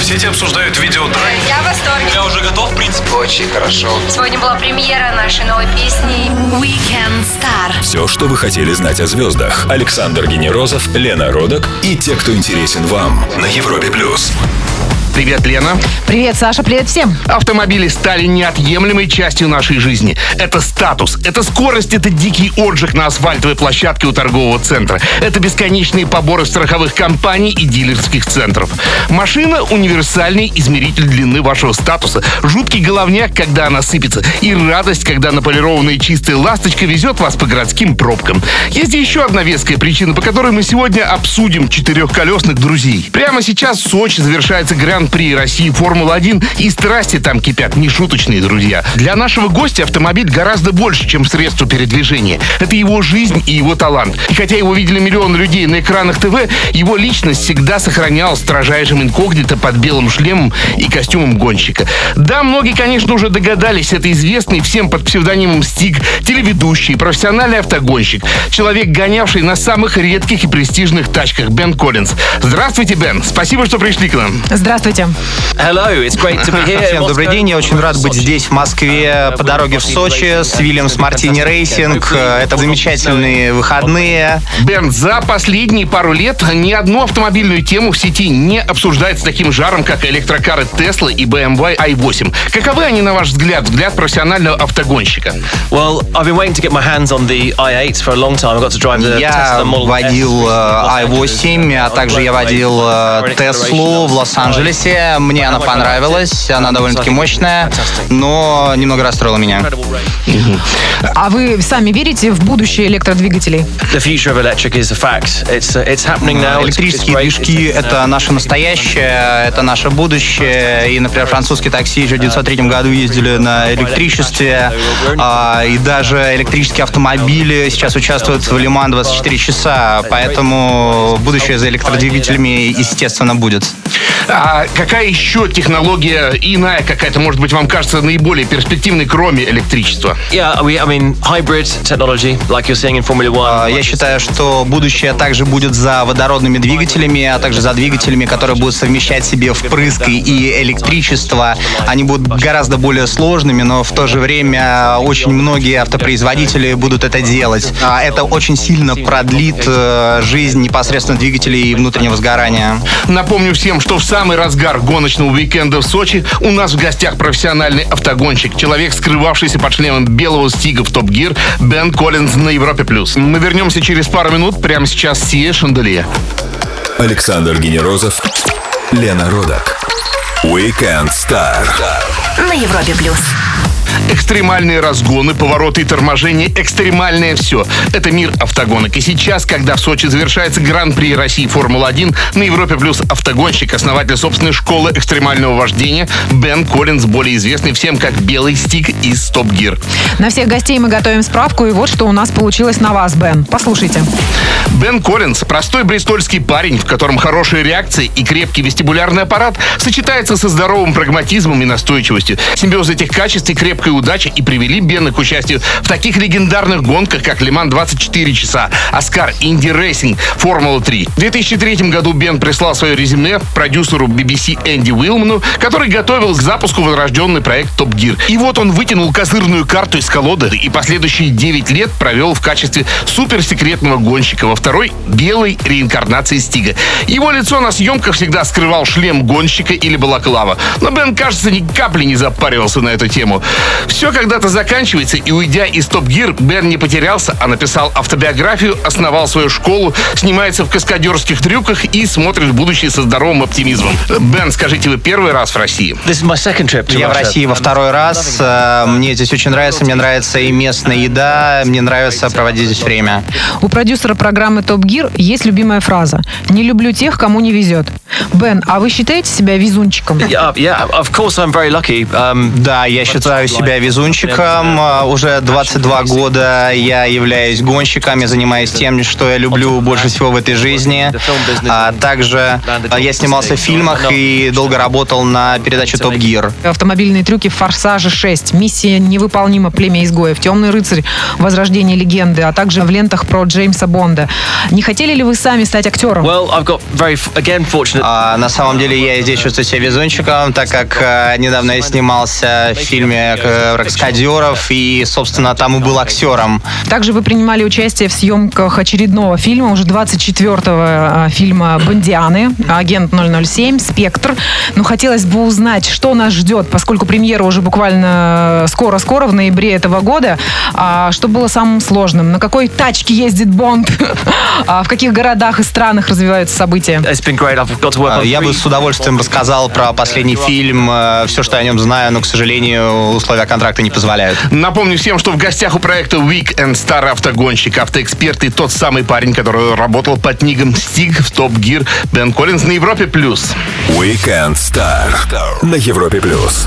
В сети обсуждают видео драйв. Я в восторге. Я уже готов, в принципе. Очень хорошо. Сегодня была премьера нашей новой песни Weekend Star. Все, что вы хотели знать о звездах. Александр Генерозов, Лена Родок и те, кто интересен вам на Европе плюс. Привет, Лена. Привет, Саша, привет всем. Автомобили стали неотъемлемой частью нашей жизни. Это статус, это скорость, это дикий отжиг на асфальтовой площадке у торгового центра. Это бесконечные поборы страховых компаний и дилерских центров. Машина — универсальный измеритель длины вашего статуса. Жуткий головняк, когда она сыпется. И радость, когда наполированная чистая ласточка везет вас по городским пробкам. Есть еще одна веская причина, по которой мы сегодня обсудим четырехколесных друзей. Прямо сейчас в Сочи завершается Гран-при России Формула-1, и страсти там кипят нешуточные, друзья. Для нашего гостя автомобиль гораздо больше, чем средство передвижения. Это его жизнь и его талант. И хотя его видели миллионы людей на экранах ТВ, его личность всегда сохранялась строжайшим инкогнито под белым шлемом и костюмом гонщика. Да, многие, конечно, уже догадались, это известный всем под псевдонимом Стиг, телеведущий, профессиональный автогонщик, человек, гонявший на самых редких и престижных тачках Бен Коллинз. Здравствуйте, Бен. Спасибо, что пришли к нам. Здравствуйте. Hello, it's great to be here. Всем добрый день. Я очень рад быть здесь, в Москве, по дороге в Сочи с Williams Martini Racing. Это замечательные выходные. Бен, за последние пару лет ни одну автомобильную тему в сети не обсуждается таким жаром, как электрокары Tesla и BMW i8. Каковы они, на ваш взгляд, взгляд профессионального автогонщика? Well, I've been waiting to get my hands on the i8 for a long time. I got to drive the Я Tesla Model водил S. э, i8, а также я водил э, Теслу в Лос-Анджелесе. Мне она понравилась, она довольно-таки мощная, но немного расстроила меня. А вы сами верите в будущее электродвигателей? The future of electric is a fact. It's uh, it's happening now. It's- it's Электрические движки — это наше настоящее, это наше будущее. И, например, французские такси еще в 1903 году ездили на электричестве. А, И даже электрические автомобили сейчас участвуют в Лиман 24 часа. Поэтому будущее за электродвигателями, естественно, будет. А какая еще технология иная какая-то, может быть, вам кажется наиболее перспективной, кроме электричества? Yeah, we, I mean, hybrid technology, like you're seeing in Formula One. Я считаю, что будущее также будет за водородными двигателями, а также за двигателями, которые будут совмещать себе впрыск и электричество. Они будут гораздо более сложными, но в то же время очень многие автопроизводители будут это делать. А Это очень сильно продлит э, жизнь непосредственно двигателей внутреннего сгорания. Напомню всем, что в самый разгар гоночного уикенда в Сочи у нас в гостях профессиональный автогонщик, человек, скрывавшийся под шлемом белого стига в Топ Гир, Бен Коллинз на Европе+. плюс. Мы вернемся через пару минут, прямо сейчас Сия Шанделье. Александр Генерозов, Лена Родок. Weekend Star. На Европе Плюс. Экстремальные разгоны, повороты и торможения, экстремальное все. Это мир автогонок. И сейчас, когда в Сочи завершается Гран-при России Формула-1, на Европе плюс автогонщик, основатель собственной школы экстремального вождения Бен Коллинз, более известный всем как Белый Стик из Топ Гир. На всех гостей мы готовим справку, и вот что у нас получилось на вас, Бен. Послушайте. Бен Коллинз – простой бристольский парень, в котором хорошая реакция и крепкий вестибулярный аппарат сочетается со здоровым прагматизмом и настойчивостью. Симбиоз этих качеств и крепкая удача и привели Бена к участию в таких легендарных гонках, как Le Mans 24 часа, ASCAR, Indy Racing, Формула 3. В 2003 году Бен прислал свое резюме продюсеру BBC Энди Уилману, который готовил к запуску возрожденный проект Top Gear. И вот он вытянул козырную карту из колоды и последующие 9 лет провел в качестве суперсекретного гонщика во второй белой реинкарнации Стига. Его лицо на съемках всегда скрывал шлем гонщика или балаклава. Но Бен, кажется, ни капли не запаривался на эту тему. Все когда-то заканчивается, и уйдя из Топ Гир, Бен не потерялся, а написал автобиографию, основал свою школу, снимается в каскадерских трюках и смотрит в будущее со здоровым оптимизмом. Бен, скажите, вы первый раз в России? Я в. России во второй раз. Э, Мне здесь очень нравится. Мне нравится и местная еда. Мне нравится проводить здесь время. У продюсера программы Топ Гир есть любимая фраза. Не люблю тех, кому не везет. Бен, а вы считаете себя везунчиком? Yeah, yeah, of course I'm very lucky. Um, Да, я считаю себя себя везунчиком. А, Уже 22 года я являюсь гонщиком, я занимаюсь тем, что я люблю больше всего в этой жизни. А также а, я снимался в фильмах и долго работал на передаче Топ Гир. Автомобильные трюки в «Форсаже 6», «Миссия невыполнима. Племя изгоев», «Темный рыцарь», «Возрождение легенды», а также в лентах про Джеймса Бонда. Не хотели ли вы сами стать актером? Well, I've got very, f- again, fortunate. А на самом деле я здесь чувствую себя везунчиком, так как э, недавно я снимался в фильме э, «Раскадеров» и, собственно, там и был актером. Также вы принимали участие в съемках очередного фильма, уже 24-го а, фильма «Бондианы», «Агент 007», «Спектр». Но хотелось бы узнать, что нас ждет, поскольку премьера уже буквально скоро-скоро, в ноябре этого года. А что было самым сложным? На какой тачке ездит Бонд? А в каких городах и странах развиваются события? А, Я бы с удовольствием рассказал про последний фильм, э, все, что я о нем знаю, но, к сожалению, условия контракта не позволяют. Напомню всем, что в гостях у проекта Weekend Star автогонщик, автоэксперт и тот самый парень, который работал под ником Стиг в Топ Гир, Бен Коллинз на Европе+. плюс. Weekend Star на Европе плюс.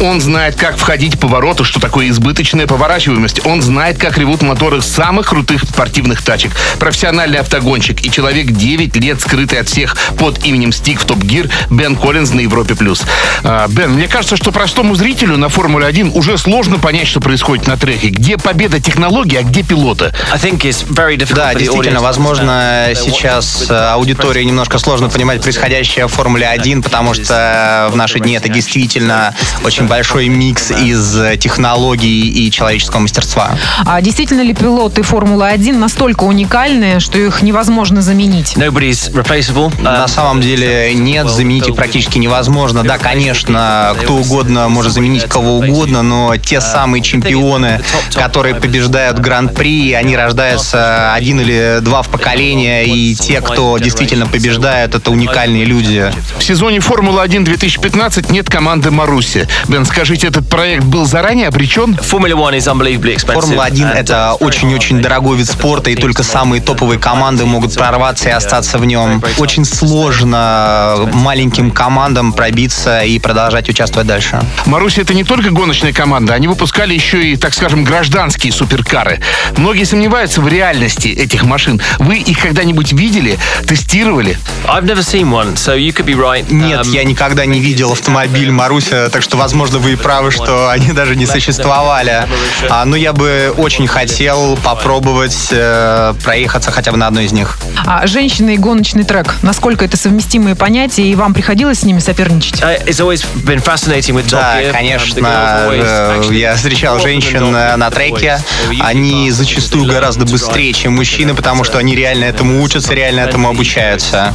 Он знает, как входить в повороты, что такое избыточная поворачиваемость. Он знает, как ревут моторы самых крутых спортивных тачек. Профессиональный автогонщик и человек 9 лет скрытый от всех под именем Стик в Топ Гир Бен Коллинз на Европе+. плюс. А, Бен, мне кажется, что простому зрителю на Формуле-1 уже сложно понять, что происходит на треке. Где победа технологии, а где пилота? I think it's very difficult Да, действительно, возможно, uh, сейчас with аудитории немножко сложно понимать происходящее в Формуле 1, потому что в наши дни это действительно очень большой микс из э, технологий и человеческого мастерства. А действительно ли пилоты Формулы-1 настолько уникальны, что их невозможно заменить? На Um, самом деле нет, заменить их практически невозможно. Да, конечно, кто угодно может заменить кого угодно, но те самые чемпионы, которые побеждают Гран-при, они рождаются один или два в поколение, и те, кто действительно побеждают, это уникальные люди. В сезоне Формулы-1 2015 нет команды Маруси. Бен, скажите, этот проект был заранее обречен? Formula One is unbelievably expensive. Формула-1 and, это uh, очень-очень дорогой вид спорта, и только самые топовые команды могут прорваться и остаться в нем. Очень сложно маленьким командам пробиться и продолжать участвовать дальше. Маруси это не только гоночная команда, они выпускали еще и, так скажем, гражданские суперкары. Многие сомневаются в реальности этих машин. Вы их когда-нибудь видели, тестировали? I've never seen one, so you could be right. Нет, Um, я никогда не видел автомобиль Маруся, так что, возможно, вы и правы, что они даже не существовали. А, но я бы очень хотел попробовать э, проехаться хотя бы на одной из них. А женщина и гоночный трек, насколько это совместимые понятия, и вам приходилось с ними соперничать? uh, Да. Um, конечно, always э, я встречал женщин э, на треке. Они зачастую гораздо быстрее, чем мужчины, потому что они реально этому учатся, реально этому обучаются.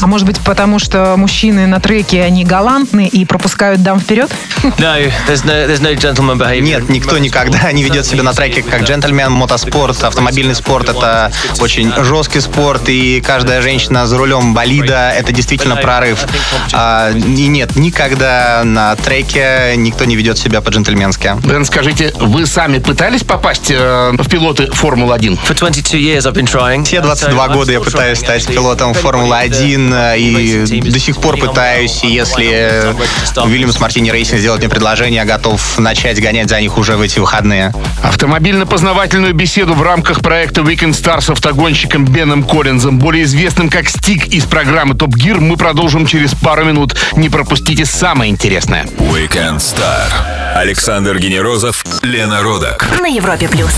А может быть, потому что мужчины на треке, они галантны и пропускают дам вперед? No, there's no, there's no gentleman behavior. Нет, никто никогда не ведет себя на треке как джентльмен. Мотоспорт, автомобильный спорт — это очень жесткий спорт, и каждая женщина за рулем болида — это действительно прорыв. А, и нет, никогда на треке никто не ведет себя по-джентльменски. Бен, скажите, вы сами пытались попасть э, в пилоты Формулы-1? For 22 years I've been trying. Все 22 года я пытаюсь стать пилотом Формулы-1 э, и до сих пор пытаюсь. Если Williams Martini Racing сделает мне предложение, я готов начать гонять за них уже в эти выходные. Автомобильно-познавательную беседу в рамках проекта Weekend Star с автогонщиком Беном Коллинзом, более известным как Стиг из программы Top Gear, мы продолжим через пару минут. Не пропустите самое интересное. Weekend Star. Александр Генерозов, Лена Родак. На Европе плюс.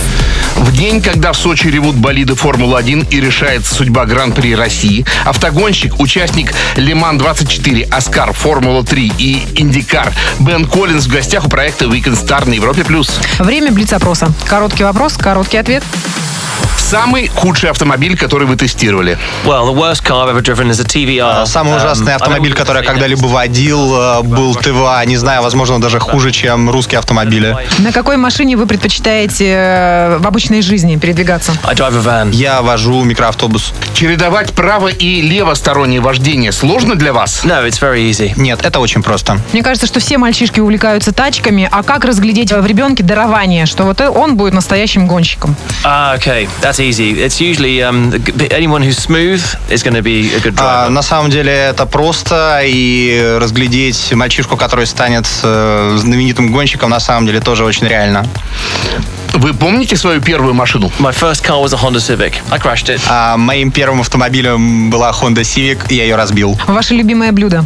В день, когда в Сочи ревут болиды Формулы-1 и решается судьба Гран-при России, автогонщик, участник Лиман-24, Оскар, Формула-3 и Индикар Бен Коллинз в гостях у проекта Weekend Star на Европе+. плюс. Время блиц-опроса. Короткий вопрос, короткий ответ. Самый худший автомобиль, который вы тестировали. TVR. Самый Um, ужасный автомобиль, который я когда-либо водил, э, был ТВА. Не знаю, возможно, даже хуже, чем русские автомобили. На какой машине вы предпочитаете э, в обычной жизни передвигаться? Я вожу микроавтобус. Чередовать право- и левостороннее вождение сложно для вас? Нет, это очень просто. Мне кажется, что все мальчишки увлекаются тачками, а как разглядеть в ребенке дарование, что вот он будет настоящим гонщиком? Ah, okay, that's easy. It's usually um, anyone who's smooth is going to be a good А, driver. на самом деле это просто, и разглядеть мальчишку, который станет э, знаменитым гонщиком, на самом деле тоже очень реально. Вы помните свою первую машину? My first car was a Honda Civic. I crashed it. А моим первым автомобилем была Honda Civic, и я ее разбил. Ваше любимое блюдо?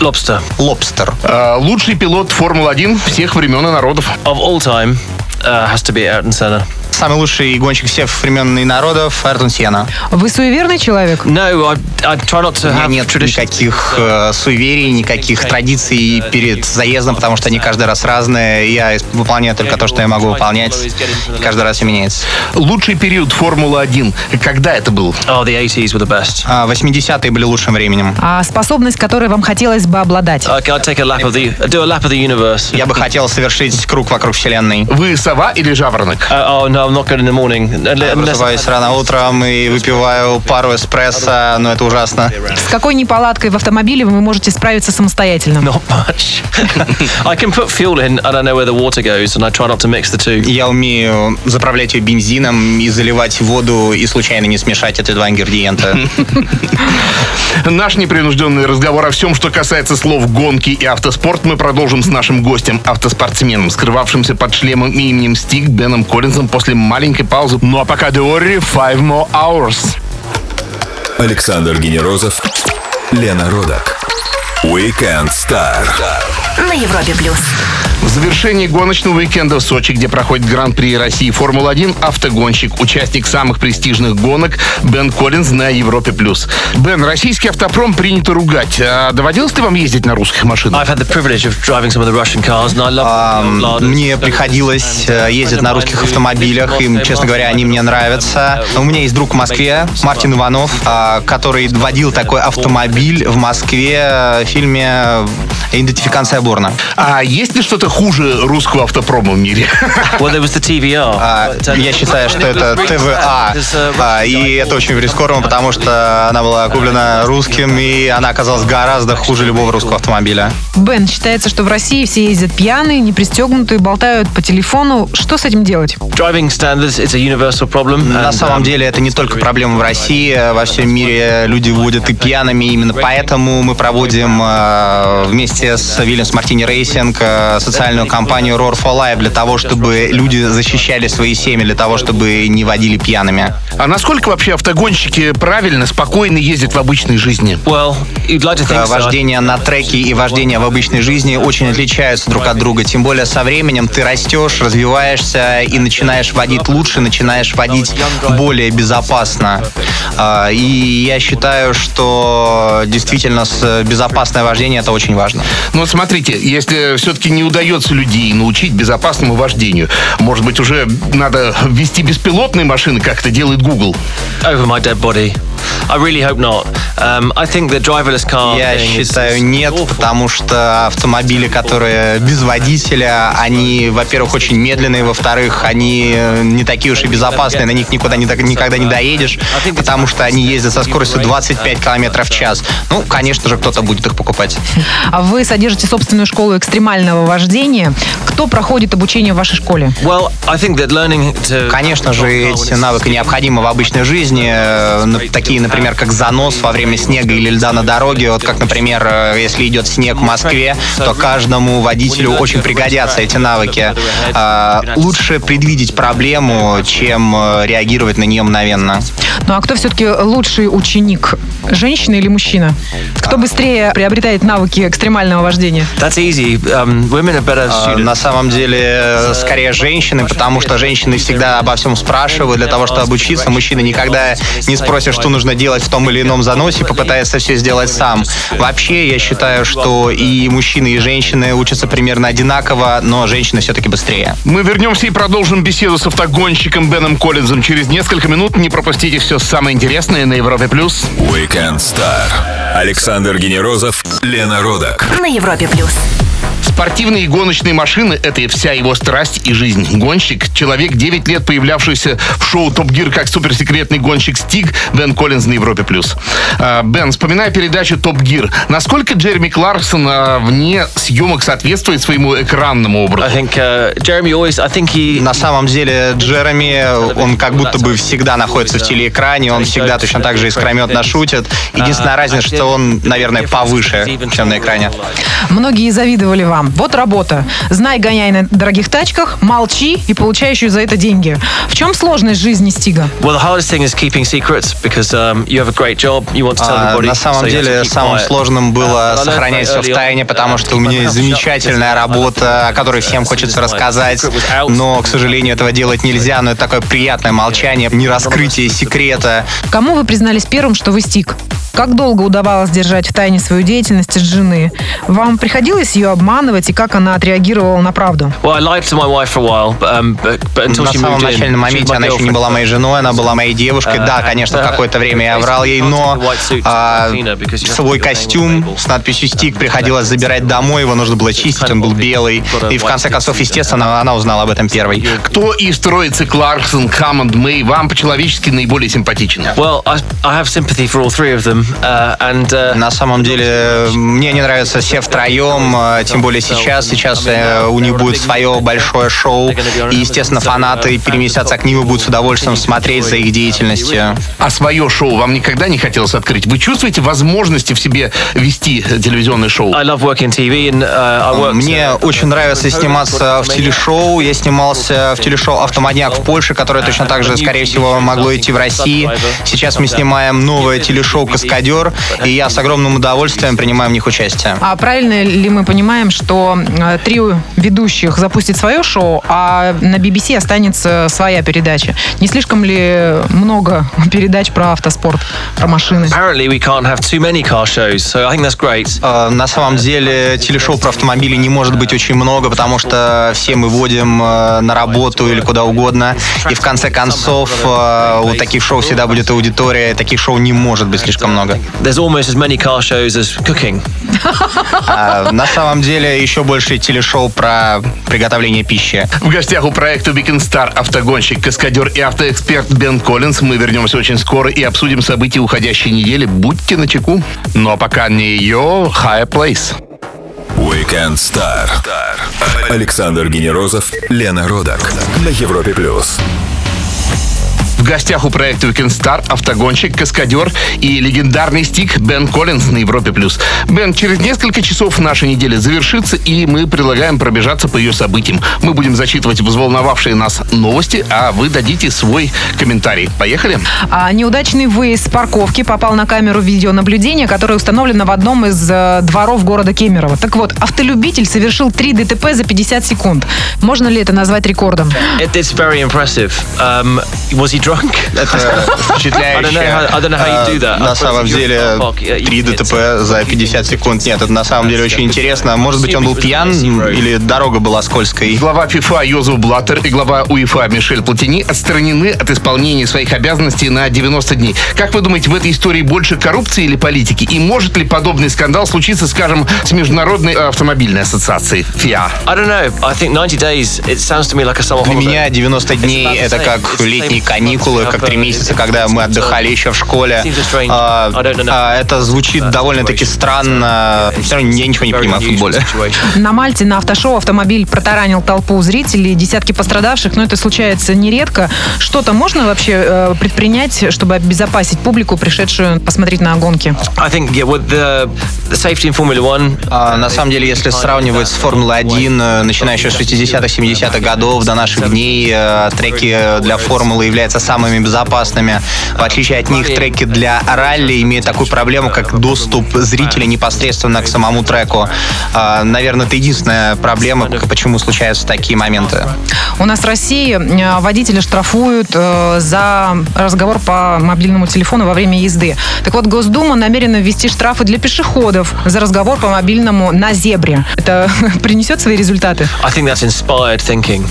Lobster. Лобстер. Э, лучший пилот Формулы-1 всех времен и народов. Of all time, uh, has to be Ayrton Senna. Самый лучший гонщик всех времен и народов Айртон Сена. Вы суеверный человек? No, I, I try not to У меня have нет никаких э, суеверий, никаких традиций перед заездом, потому что они каждый раз разные. Я выполняю только то, что я могу выполнять. И каждый раз все меняется. Лучший период Формулы-1. Когда это был? Oh, the 80s were the best. А 80-е были лучшим временем. А способность, которой вам хотелось бы обладать? I, I'd take a lap of the, I'd do a lap of the universe. Я бы хотел совершить круг вокруг Вселенной. Вы сова или жаворонок? Uh, oh no, not good in the morning. Я просыпаюсь рано утром и выпиваю пару эспрессо, но это ужасно. С какой неполадкой в автомобиле вы можете справиться самостоятельно? Not much. I can put fuel in. I don't know where the water goes, and I try not to mix the two. Я умею заправлять ее бензином и заливать воду и случайно не смешать эти два ингредиента. Наш непринужденный разговор о всем, что касается слов гонки и автоспорт, мы продолжим с нашим гостем, автоспортсменом, скрывавшимся под шлемом и именем Стик Беном Коллинзом после маленькой паузы. Ну а пока Деори Five More Hours. Александр Генерозов, Лена Родак. Weekend Star. На Европе плюс. В завершении гоночного уикенда в Сочи, где проходит Гран-при России Формула-1, автогонщик, участник самых престижных гонок Бен Коллинз на Европе+. плюс. Бен, российский автопром принято ругать. А доводилось ли вам ездить на русских машинах? Ladas. Мне приходилось э, ездить на русских автомобилях, и, честно говоря, они мне нравятся. У меня есть друг в Москве, Мартин Иванов, а, который водил такой автомобиль в Москве в фильме «Идентификация Борна». А есть ли что-то хуже русского автопрома в мире? Well, there was the TVR. А, but, uh, Я считаю, что это ТВА, А, и это очень рискованно, потому что она была куплена русским, и она оказалась гораздо хуже любого русского автомобиля. Бен, считается, что в России все ездят пьяные, не пристегнутые, болтают по телефону. Что с этим делать? Driving standards, it's a universal problem. На самом um, деле это не только проблема в России, во всем мире люди водят и пьяными, именно поэтому мы проводим вместе с Williams Martini Racing э, социальную кампанию Roar for Life для того, чтобы люди защищали свои семьи, для того, чтобы не водили пьяными. А насколько вообще автогонщики правильно, спокойно ездят в обычной жизни? Well, like so. Вождение на треке и вождение в обычной жизни очень отличаются друг от друга. Тем более со временем ты растешь, развиваешься и начинаешь водить лучше, начинаешь водить более безопасно. А, И я считаю, что действительно безопасное вождение это очень важно. Ну вот смотрите, если все-таки не удается людей научить безопасному вождению, может быть, уже надо ввести беспилотные машины, как это делает Google? Over my dead body. I really hope not. Um, I think the driverless car. Я считаю нет, awful. потому что автомобили, которые без водителя, они, во-первых, очень медленные, во-вторых, они э, не такие уж и безопасные, на них никуда не, никогда не доедешь, потому что они ездят со скоростью 25 км в час. Ну, конечно же, кто-то будет их покупать. А вы содержите собственную школу экстремального вождения. Кто проходит обучение в вашей школе? Well, I think that learning to. Конечно же, эти навыки необходимы в обычной жизни, э, на- такие, например, как занос во время снега или льда на дороге. Вот как, например, э, если идет снег в Москве, то каждому водителю очень пригодятся эти навыки. А, Лучше предвидеть проблему, чем э, реагировать на нее мгновенно. Ну а кто все-таки лучший ученик? Женщина или мужчина? Кто быстрее приобретает навыки экстремального вождения? That's easy. Um, women are better А, students. На самом деле, э, скорее женщины, потому что женщины всегда обо всем спрашивают для того, чтобы обучиться. Мужчина никогда не спросит, что нужно делать в том или ином заносе, попытается все сделать сам. Вообще, я считаю, что и мужчины, и женщины учатся примерно одинаково, но женщины все-таки быстрее. Мы вернемся и продолжим беседу с автогонщиком Беном Коллинзом через несколько минут. Не пропустите все самое интересное на Европе+. плюс. Weekend Star. Александр Генерозов, Лена Родак. На Европе плюс. Спортивные и гоночные машины — это и вся его страсть и жизнь. Гонщик, человек 9 лет появлявшийся в шоу «Топ Гир» как суперсекретный гонщик Стиг, Бен Коллинз на Европе+. плюс. А, Бен, вспоминая передачу «Топ Гир», насколько Джереми Кларксон а, вне съемок соответствует своему экранному I образу? think uh, always. I think he. На самом деле Джереми, он как будто бы всегда находится в телеэкране, он всегда точно так же искрометно шутит. Единственная разница, что он, наверное, повыше, чем на экране. Многие завидовали вам. Вот работа. Знай, гоняй на дорогих тачках, молчи и получающую за это деньги. В чем сложность жизни Стига? Um, А. На самом деле самым сложным было Uh, сохранять все в тайне, потому uh, что у меня есть замечательная работа, о которой всем хочется рассказать, но, к сожалению, этого делать нельзя, но это такое приятное молчание, не раскрытие секрета. Кому вы признались первым, что вы Стиг? Как долго удавалось держать в тайне свою деятельность от жены? Вам приходилось ее обманывать, и как она отреагировала на правду? Well, I lied to my wife for a while, but, but, but until На самом начальном моменте она еще не была моей женой, она была моей девушкой. Да, конечно, в какое-то время я врал ей, но а, свой костюм с надписью «Стик» приходилось забирать домой, его нужно было чистить, он был белый. И в конце концов, естественно, она узнала об этом первой. Кто из троицы Кларксон, Хаммонд, Мэй вам по-человечески наиболее симпатичен? Well, I, I have sympathy for all three of them, uh, and uh, На самом деле, мне не нравятся все втроем, э, тем более сейчас. Сейчас э, у них будет свое большое шоу. И, естественно, фанаты переместятся к ним и будут с удовольствием смотреть за их деятельностью. А свое шоу вам никогда не хотелось открыть? Вы чувствуете возможности в себе вести телевизионное шоу? I love working TV, and I worked. Мне очень нравится сниматься в телешоу. Я снимался в телешоу «Автоманьяк» в Польше, которое точно так же, скорее всего, могло идти в России. Сейчас мы снимаем новое телешоу «Каскадер», и я с огромным удовольствием принимаю в них участие. А правильно ли мы понимаем, что э, трио ведущих запустит свое шоу, а на BBC останется своя передача? Не слишком ли много передач про автоспорт, про машины? Apparently, we can't have too many car shows, so I think that's great. Э, На самом деле телешоу про автомобили не может быть очень много, потому что все мы водим э, на работу или куда угодно. И в конце концов у таких шоу всегда будет аудитория, таких шоу не может быть слишком много. There's almost as many car shows as cooking. На самом деле еще больше телешоу про приготовление пищи. В гостях у проекта Weekend Star автогонщик, каскадер и автоэксперт Бен Коллинз. Мы вернемся очень скоро и обсудим события уходящей недели. Будьте начеку. Ну а пока не ее, High Place. Weekend Star. Александр Генерозов, Лена Родак на Европе плюс. В гостях у проекта Weekend Star автогонщик, каскадер и легендарный стик Бен Коллинз на Европе+. плюс. Бен, через несколько часов наша неделя завершится, и мы предлагаем пробежаться по ее событиям. Мы будем зачитывать взволновавшие нас новости, а вы дадите свой комментарий. Поехали? А неудачный выезд с парковки попал на камеру видеонаблюдения, которая установлена в одном из э, дворов города Кемерово. Так вот, автолюбитель совершил три ДТП за 50 секунд. Можно ли это назвать рекордом? It, it's very impressive. Um, was he drunk? Это that. Э, На самом деле, три ДТП за 50 секунд. Нет, это на самом деле очень интересно. Может быть, он был пьян или дорога была скользкой. Глава ФИФА Йозеф Блаттер и глава УЕФА Мишель Платини отстранены от исполнения своих обязанностей на 90 дней. Как вы думаете, в этой истории больше коррупции или политики? И может ли подобный скандал случиться, скажем, с Международной автомобильной ассоциацией ФИА? I don't know. I think 90 days. It sounds to me like a summer Для меня 90 дней это как летние каникулы, как три месяца, когда мы отдыхали еще в школе. А, а, Это звучит довольно-таки странно. Все равно я ничего не понимаю в футболе. На Мальте на автошоу автомобиль протаранил толпу зрителей, десятки пострадавших, но это случается нередко. Что-то можно вообще э, предпринять, чтобы обезопасить публику, пришедшую посмотреть на гонки? I think yeah, with the, the safety in Formula One. На самом деле, если сравнивать с Формулой-1, э, начиная еще с 60-х, 70-х годов до наших дней, э, треки для Формулы являются самыми безопасными. В отличие от них, треки для ралли имеют такую проблему, как доступ зрителя непосредственно к самому треку. А, Наверное, это единственная проблема, почему случаются такие моменты. У нас в России э, водителя штрафуют э, за разговор по мобильному телефону во время езды. Так вот, Госдума намерена ввести штрафы для пешеходов за разговор по мобильному на зебре. Это принесет свои результаты?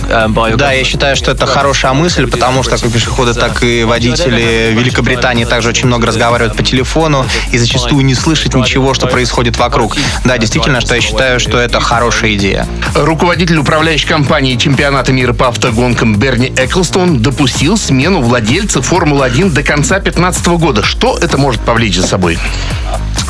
Um, Да, я считаю, что это хорошая мысль, потому что, как пешеходы так и водители Великобритании также очень много разговаривают по телефону и зачастую не слышат ничего, что происходит вокруг. Да, действительно, что я считаю, что это хорошая идея. Руководитель управляющей компании чемпионата мира по автогонкам Берни Эклстон допустил смену владельца Формулы-1 до конца 2015 года. Что это может повлечь за собой?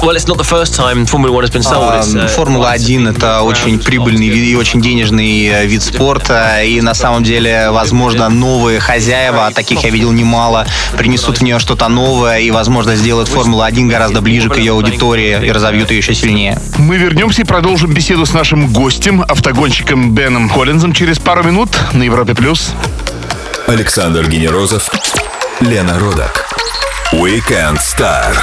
Well, it's not the first time Formula One has been sold. It's, uh, Формула-1 это очень прибыльный и очень денежный э, вид спорта, и на самом деле, возможно, новые хозяева, а таких я видел немало, принесут в нее что-то новое и, возможно, сделают Формулу-1 гораздо ближе к ее аудитории и разовьют ее еще сильнее. Мы вернемся и продолжим беседу с нашим гостем, автогонщиком Беном Коллинзом через пару минут на Европе+. плюс. Александр Генерозов, Лена Родак. Weekend Star.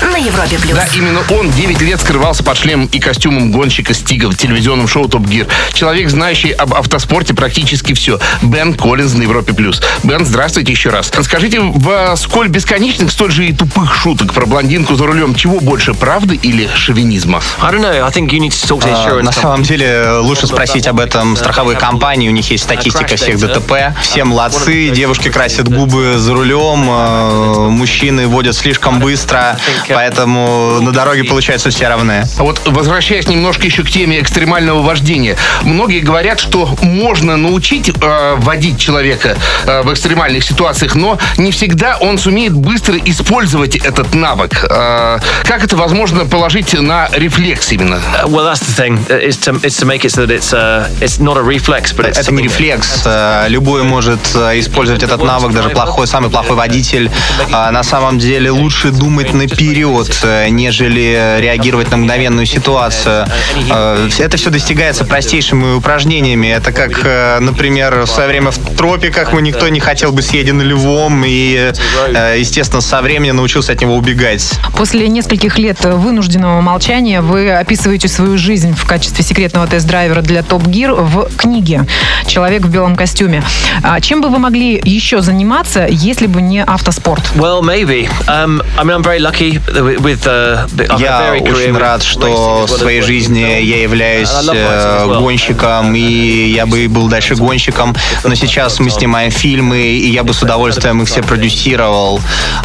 На Европе плюс. Да, именно он 9 лет скрывался под шлемом и костюмом гонщика Стига в телевизионном шоу Топ Гир. Человек, знающий об автоспорте практически все. Бен Коллинз на Европе плюс. Бен, здравствуйте еще раз. Скажите, в сколь бесконечных, столь же и тупых шуток про блондинку за рулем, чего больше, правды или шовинизма? I don't know. I think you need to talk to insurance На самом деле лучше спросить об этом страховые компании. У них есть статистика всех ДТП. Все молодцы, девушки красят губы за рулем, э, мужчины водят слишком быстро, поэтому на дороге получается все равны. А вот возвращаясь немножко еще к теме экстремального вождения, многие говорят, что можно научить э, водить человека э, в экстремальных ситуациях, но не всегда он сумеет быстро использовать этот навык. Э, как это возможно положить на рефлекс именно? Well, that's the thing. Is to it's to make it so that it's uh, it's not a reflex, but it's Это не рефлекс. Э, Любой может э, использовать этот навык, даже плохой, самый плохой водитель. На самом деле лучше думать наперед, э, нежели реагировать на мгновенную ситуацию. Э, Это все достигается простейшими упражнениями. Это как, э, например, в свое время в тропиках мы никто не хотел бы съеден львом, и, естественно, со временем научился от него убегать. После нескольких лет вынужденного молчания вы описываете свою жизнь в качестве секретного тест-драйвера для Топ Гир в книге «Человек в белом костюме». А Чем бы вы могли еще заниматься, если бы не автоспорт? Well, maybe. Um, I mean, I'm very lucky with. uh, Я очень рад, что в своей жизни я являюсь э, гонщиком, и я бы был дальше гонщиком. Но сейчас мы снимаем фильмы, и я бы с удовольствием их все продюсировал.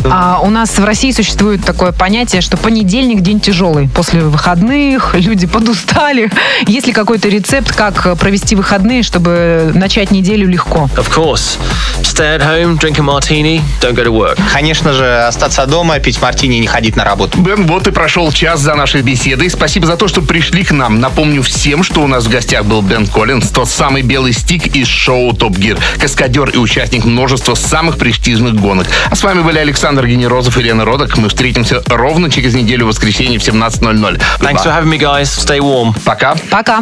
А у нас в России существует такое понятие, что понедельник день тяжелый. После выходных люди подустали. Есть ли какой-то рецепт, как провести выходные, чтобы начать неделю легко? Of course. Stay at home, drink a martini, don't go to work. Конечно же, остаться дома, пить мартини и не ходить на работу. Бен, вот и прошел час за нашей беседой. Спасибо за то, что пришли к нам. Напомню всем, что у нас в гостях был Бен Коллинз, тот самый белый стик из шоу Топ Гир, каскадер и участник множества самых престижных гонок. А с вами были Александр Генерозов и Лена Родок. Мы встретимся ровно через неделю в воскресенье в 17.00. Thanks for having me, guys. Stay warm. Пока. Пока.